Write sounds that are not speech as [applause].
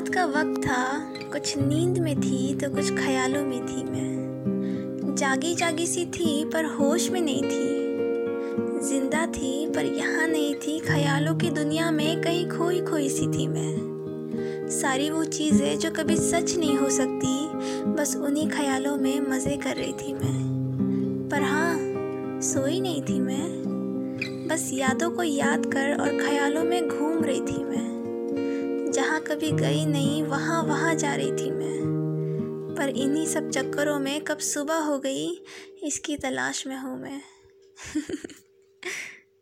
रात का वक्त था, कुछ नींद में थी तो कुछ ख्यालों में थी मैं। जागी जागी सी थी पर होश में नहीं थी। ज़िंदा थी पर यहाँ नहीं थी, ख्यालों की दुनिया में कहीं खोई खोई सी थी मैं। सारी वो चीज़ें जो कभी सच नहीं हो सकती, बस उन्हीं ख्यालों में मज़े कर रही थी मैं। पर हाँ सोई नहीं थी मैं। बस यादों को याद कर और ख्यालों जहाँ कभी गई नहीं, वहाँ वहाँ जा रही थी मैं। पर इन्हीं सब चक्करों में कब सुबह हो गई, इसकी तलाश में हूँ मैं। [laughs]